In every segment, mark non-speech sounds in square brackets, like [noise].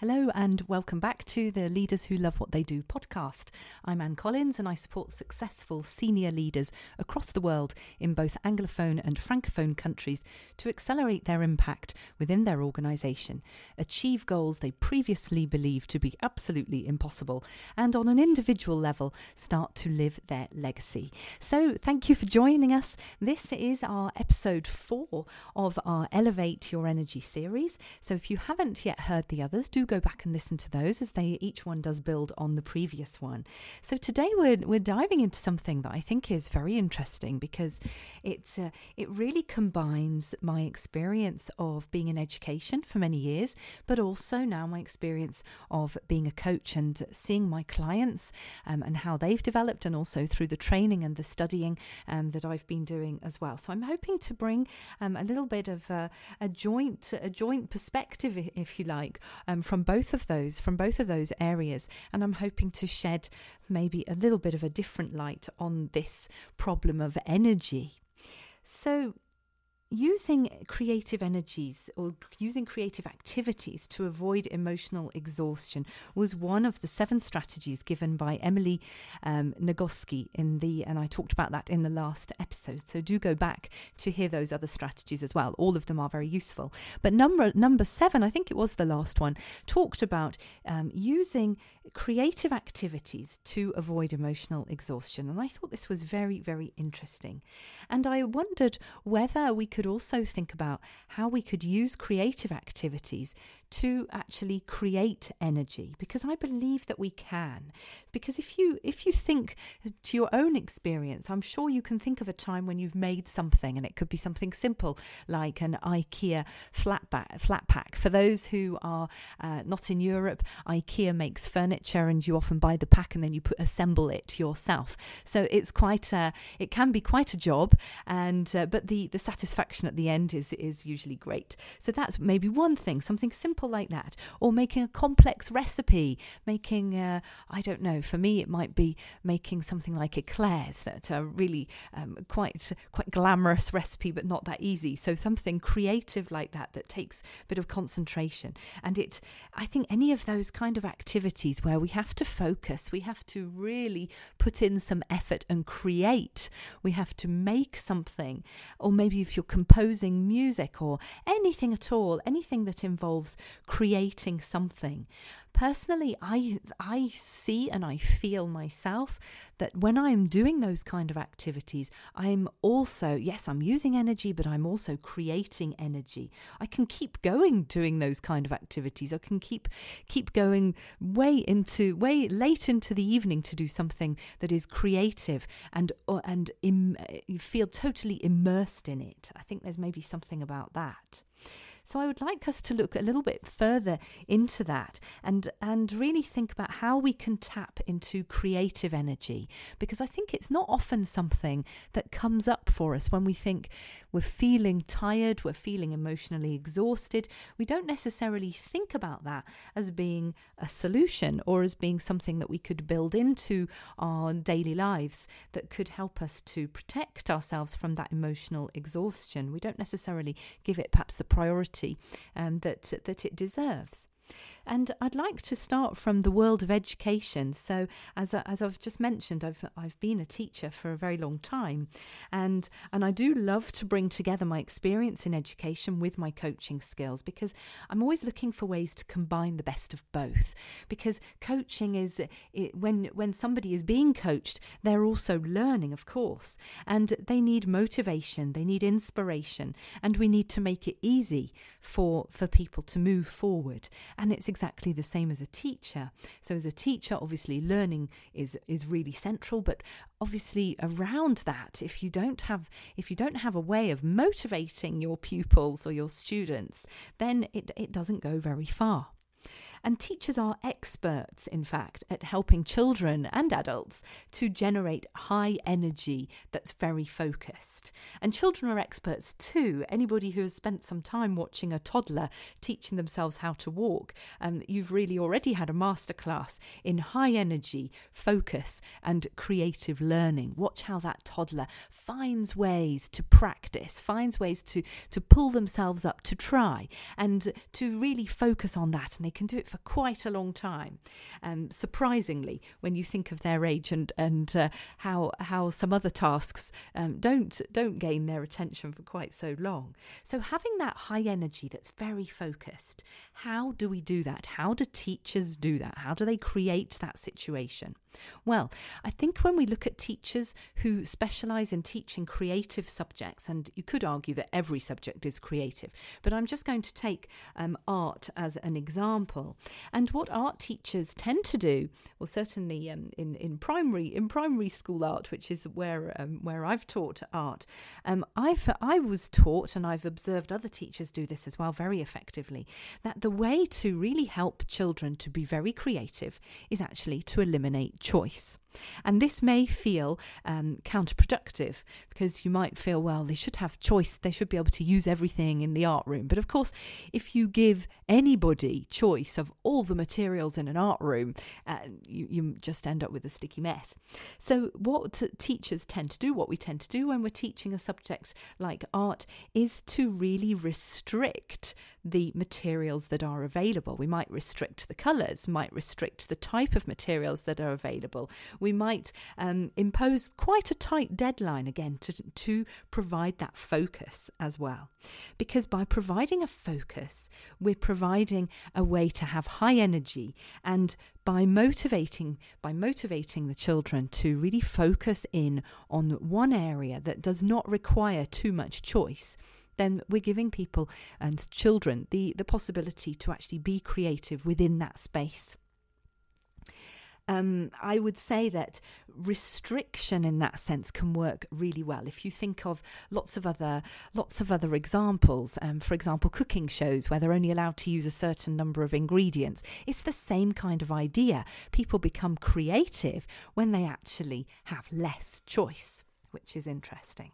Hello, and welcome back to the Leaders Who Love What They Do podcast. I'm Anne Collins, and I support successful senior leaders across the world in both Anglophone and Francophone countries to accelerate their impact within their organisation, achieve goals they previously believed to be absolutely impossible, and on an individual level, start to live their legacy. So, thank you for joining us. This is our episode four of our Elevate Your Energy series. So, if you haven't yet heard the others, do go back and listen to those as they each one does build on the previous one. So today we're we're diving into something that I think is very interesting because it's uh, it really combines my experience of being in education for many years, but also now my experience of being a coach and seeing my clients um, and how they've developed, and also through the training and the studying um, that I've been doing as well. So I'm hoping to bring um, a little bit of uh, a joint a joint perspective, if you like, um, from from both of those, from both of those areas. And I'm hoping to shed maybe a little bit of a different light on this problem of energy. So, using creative energies or using creative activities to avoid emotional exhaustion was one of the seven strategies given by Emily um, Nagoski in the, and I talked about that in the last episode. So do go back to hear those other strategies as well. All of them are very useful. But number number seven, I think it was the last one, talked about um, using creative activities to avoid emotional exhaustion, and I thought this was very very interesting. And I wondered whether we could also think about how we could use creative activities to actually create energy because I believe that we can. Because if you if you think to your own experience I'm sure you can think of a time when you've made something and it could be something simple like an IKEA flat, back, flat pack for those who are uh, not in Europe IKEA makes furniture and you often buy the pack and then you put assemble it yourself. So it's quite a, it can be quite a job and uh, but the the satisfaction at the end is is usually great so that's maybe one thing something simple like that, or making a complex recipe, making, uh, I don't know, for me it might be making something like eclairs that are really um, quite, quite glamorous recipe, but not that easy. So something creative like that that takes a bit of concentration. And it, I think any of those kind of activities where we have to focus, we have to really put in some effort and create, we have to make something, or maybe if you're composing music or anything at all, anything that involves creating something. Personally, I I see and I feel myself that when I'm doing those kind of activities, I'm also yes, I'm using energy, but I'm also creating energy. I can keep going doing those kind of activities. I can keep keep going way into way late into the evening to do something that is creative and uh, and Im, feel totally immersed in it. I think there's maybe something about that. So I would like us to look a little bit further into that and and really think about how we can tap into creative energy because I think it's not often something that comes up for us when we think we're feeling tired, we're feeling emotionally exhausted. We don't necessarily think about that as being a solution or as being something that we could build into our daily lives that could help us to protect ourselves from that emotional exhaustion. We don't necessarily give it perhaps the priority um, that that it deserves. And I'd like to start from the world of education. So, as, as I've just mentioned, I've, I've been a teacher for a very long time. And, and I do love to bring together my experience in education with my coaching skills because I'm always looking for ways to combine the best of both. Because coaching is, it, when, when somebody is being coached, they're also learning, of course. And they need motivation, they need inspiration, and we need to make it easy for, for people to move forward. And it's exactly the same as a teacher. So as a teacher, obviously learning is is really central, but obviously around that, if you don't have if you don't have a way of motivating your pupils or your students, then it, it doesn't go very far. And teachers are experts, in fact, at helping children and adults to generate high energy that's very focused. And children are experts too. Anybody who has spent some time watching a toddler teaching themselves how to walk, um, you've really already had a masterclass in high energy, focus, and creative learning. Watch how that toddler finds ways to practice, finds ways to, to pull themselves up, to try, and to really focus on that. And they can do it for for quite a long time. Um, surprisingly, when you think of their age and and uh, how how some other tasks um, don't don't gain their attention for quite so long. So having that high energy that's very focused, how do we do that? How do teachers do that? How do they create that situation? Well, I think when we look at teachers who specialise in teaching creative subjects, and you could argue that every subject is creative, but I'm just going to take um, art as an example. And what art teachers tend to do, well, certainly um, in in primary in primary school art, which is where um, where I've taught art, um, I've I was taught, and I've observed other teachers do this as well very effectively, that the way to really help children to be very creative is actually to eliminate choice. And this may feel um, counterproductive because you might feel, well, they should have choice. They should be able to use everything in the art room. But of course, if you give anybody choice of all the materials in an art room, uh, you, you just end up with a sticky mess. So, what teachers tend to do, what we tend to do when we're teaching a subject like art, is to really restrict the materials that are available. We might restrict the colours, might restrict the type of materials that are available. We might um, impose quite a tight deadline again to, to provide that focus as well. Because by providing a focus, we're providing a way to have high energy and by motivating by motivating the children to really focus in on one area that does not require too much choice then we're giving people and children the, the possibility to actually be creative within that space. Um, I would say that restriction in that sense can work really well. If you think of lots of other lots of other examples, um, for example, cooking shows where they're only allowed to use a certain number of ingredients, it's the same kind of idea. People become creative when they actually have less choice, which is interesting.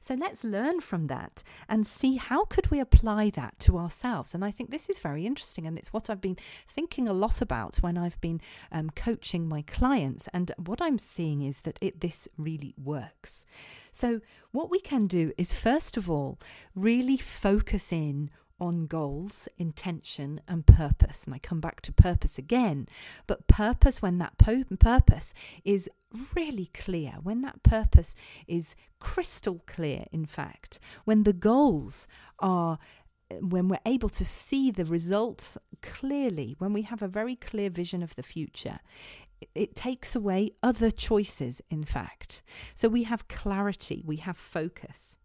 So let's learn from that and see how could we apply that to ourselves. And I think this is very interesting, and it's what I've been thinking a lot about when I've been um, coaching my clients. And what I'm seeing is that it this really works. So what we can do is first of all really focus in on goals, intention, and purpose. And I come back to purpose again. But purpose, when that po- purpose is really clear, when that purpose is crystal clear, in fact, when the goals are when we're able to see the results clearly, when we have a very clear vision of the future, it takes away other choices, in fact. So we have clarity, we have focus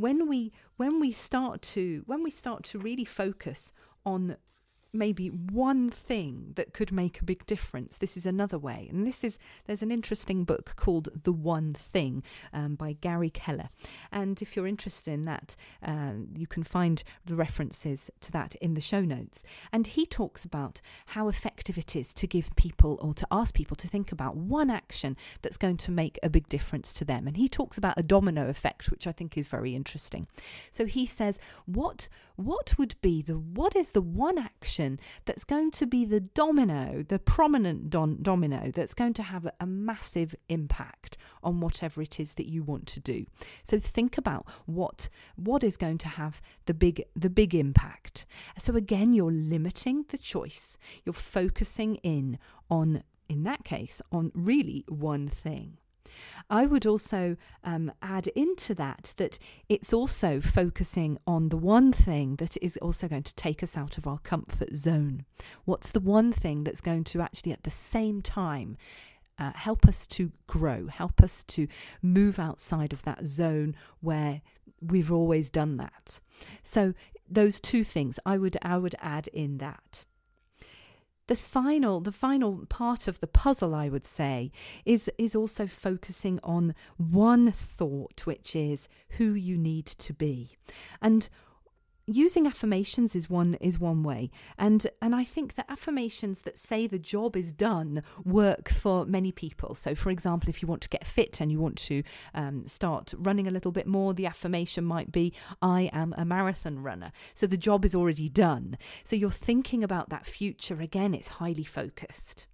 when we when we start to when we start to really focus on maybe one thing that could make a big difference. This is another way. And this is, there's an interesting book called The One Thing um, by Gary Keller. And if you're interested in that, uh, you can find the references to that in the show notes. And he talks about how effective it is to give people or to ask people to think about one action that's going to make a big difference to them. And he talks about a domino effect, which I think is very interesting. So he says, what, what would be the, what is the one action action that's going to be the domino, the prominent don- domino that's going to have a, a massive impact on whatever it is that you want to do. So think about what what is going to have the big the big impact. So again, you're limiting the choice. You're focusing in on in that case on really one thing. I would also um, add into that that it's also focusing on the one thing that is also going to take us out of our comfort zone. What's the one thing that's going to actually at the same time uh, help us to grow, help us to move outside of that zone where we've always done that. So those two things I would I would add in that the final the final part of the puzzle i would say is is also focusing on one thought which is who you need to be. And using affirmations is one is one way. And and i think that affirmations that say the job is done work for many people. So for example if you want to get fit and you want to um, start running a little bit more the affirmation might be i am a marathon runner. So the job is already done. So you're thinking about that future. Again it's highly focused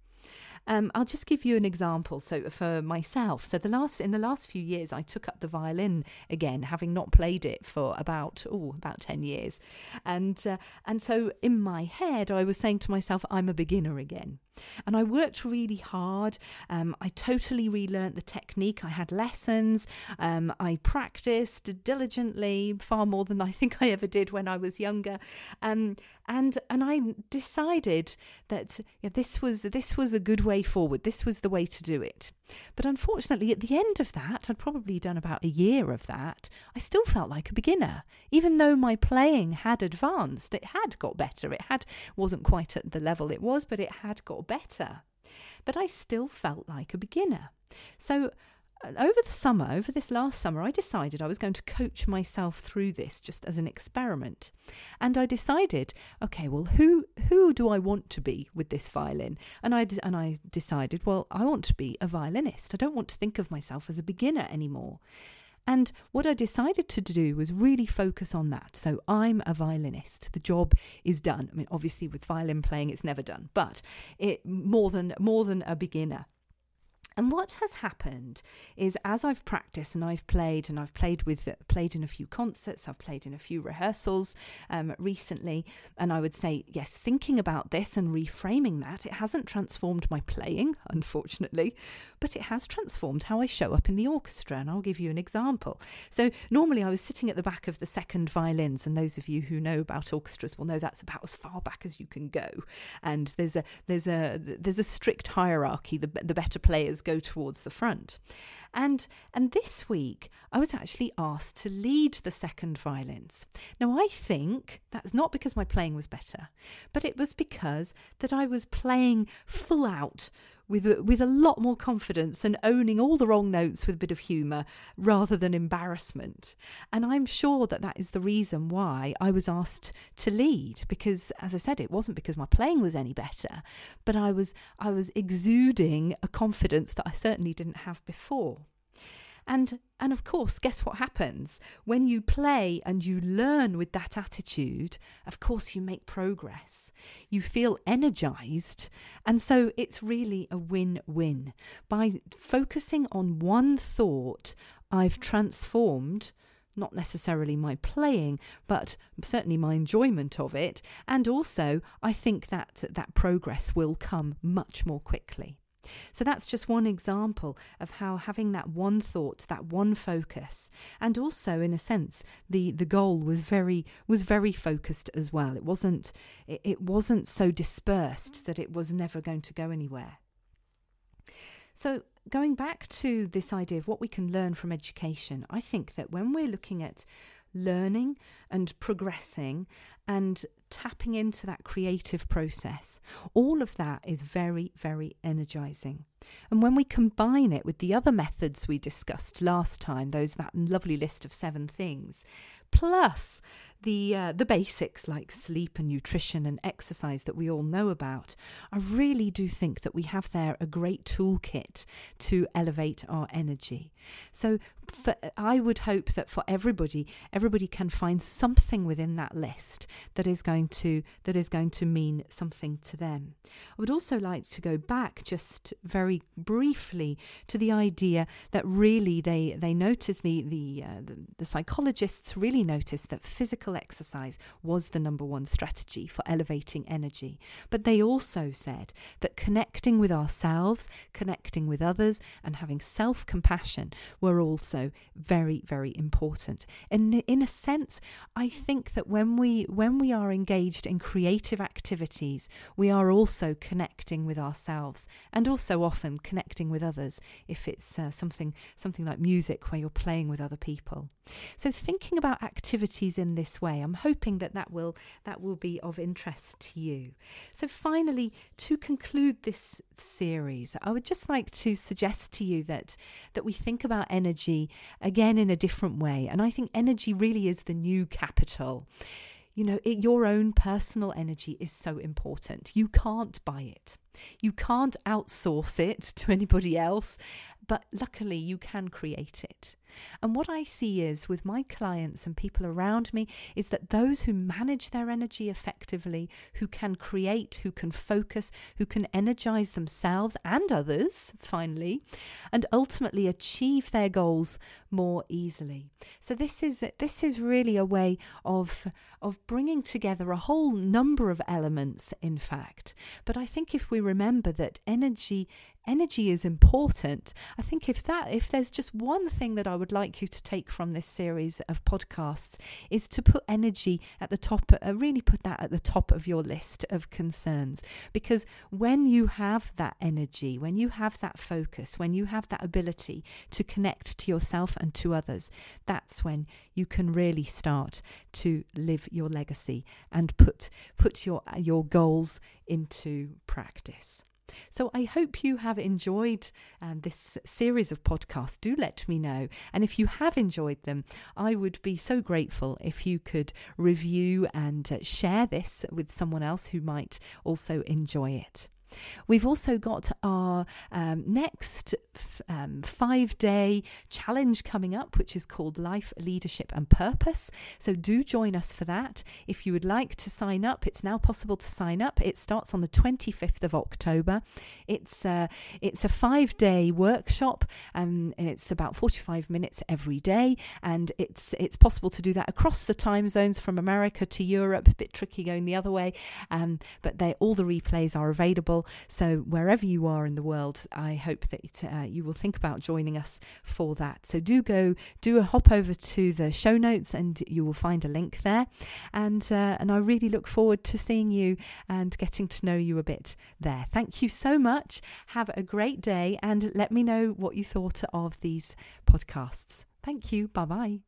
Um, I'll just give you an example. So for myself, so the last in the last few years, I took up the violin again, having not played it for about oh about ten years, and uh, and so in my head, I was saying to myself, I'm a beginner again. And I worked really hard. Um, I totally relearned the technique. I had lessons. Um, I practiced diligently, far more than I think I ever did when I was younger. Um, and and I decided that yeah, this was this was a good way forward. This was the way to do it. But unfortunately, at the end of that, I'd probably done about a year of that. I still felt like a beginner, even though my playing had advanced. It had got better. It had wasn't quite at the level it was, but it had got better. But I still felt like a beginner. So over the summer, over this last summer, I decided I was going to coach myself through this just as an experiment. And I decided, okay, well, who who do I want to be with this violin? And I and I decided, well, I want to be a violinist. I don't want to think of myself as a beginner anymore. And what I decided to do was really focus on that. So I'm a violinist. The job is done. I mean, obviously, with violin playing, it's never done, but it more than more than a beginner. And what has happened is as I've practiced and I've played and I've played with played in a few concerts, I've played in a few rehearsals um, recently, and I would say yes, thinking about this and reframing that, it hasn't transformed my playing, [laughs] unfortunately, but it has transformed how I show up in the orchestra. And I'll give you an example. So normally I was sitting at the back of the second violins, and those of you who know about orchestras will know that's about as far back as you can go. And there's a there's a there's a strict hierarchy. The the better players go towards the front. And and this week I was actually asked to lead the second violins. Now I think that's not because my playing was better, but it was because that I was playing full out with with a lot more confidence and owning all the wrong notes with a bit of humour rather than embarrassment. And I'm sure that that is the reason why I was asked to lead because as I said it wasn't because my playing was any better, but I was I was exuding a confidence that I certainly didn't have before. And and of course, guess what happens? When you play and you learn with that attitude, of course you make progress. You feel energized, and so it's really a win-win. By focusing on one thought, I've transformed not necessarily my playing, but certainly my enjoyment of it. And also, I think that that progress will come much more quickly. So that's just one example of how having that one thought, that one focus, and also in a sense the the goal was very was very focused as well. It wasn't it, it wasn't so dispersed that it was never going to go anywhere. So going back to this idea of what we can learn from education, I think that when we're looking at learning and progressing and tapping into that creative process. All of that is very, very energizing. And when we combine it with the other methods we discussed last time, those that lovely list of seven things, plus the uh, the basics like sleep and nutrition and exercise that we all know about, I really do think that we have there a great toolkit to elevate our energy. So for, I would hope that for everybody, everybody can find something within that list that is going to that is going to mean something to them. I would also like to go back just very briefly to the idea that really they they noticed the the, uh, the the psychologists really noticed that physical physical exercise was the number one strategy for elevating energy. But they also said that connecting with ourselves, connecting with others, and having self compassion were also very, very important. And in a sense, I think that when we when we are engaged in creative activities, we are also connecting with ourselves and also often connecting with others if it's uh, something something like music where you're playing with other people. So thinking about activities in this way. I'm hoping that that will that will be of interest to you. So finally, to conclude this series, I would just like to suggest to you that that we think about energy again in a different way. And I think energy really is the new capital you know, it, your own personal energy is so important. You can't buy it. You can't outsource it to anybody else, but luckily you can create it. And what I see is with my clients and people around me is that those who manage their energy effectively, who can create, who can focus, who can energize themselves and others, finally, and ultimately achieve their goals more easily. So this is this is really a way of of bringing together a whole number of elements in fact. But I think if we remember that energy energy is important. I think if that if there's just one thing that I would like you to take from this series of podcasts is to put energy at the top uh, really put that at the top of your list of concerns because when you have that energy, when you have that focus, when you have that ability to connect to yourself and to others, that's when you can really start to live your legacy and put put your your goals into practice. So I hope you have enjoyed um, this series of podcasts. Do let me know. And if you have enjoyed them, I would be so grateful if you could review and uh, share this with someone else who might also enjoy it. We've also got our um, next f- um, five day challenge coming up, which is called Life, Leadership and Purpose. So do join us for that. If you would like to sign up, it's now possible to sign up. It starts on the 25th of October. It's, uh, it's a five day workshop um, and it's about 45 minutes every day. And it's, it's possible to do that across the time zones from America to Europe. A bit tricky going the other way, um, but they, all the replays are available so, wherever you are in the world, I hope that uh, you will think about joining us for that. So, do go, do a hop over to the show notes and you will find a link there. And, uh, and I really look forward to seeing you and getting to know you a bit there. Thank you so much. Have a great day and let me know what you thought of these podcasts. Thank you. Bye bye.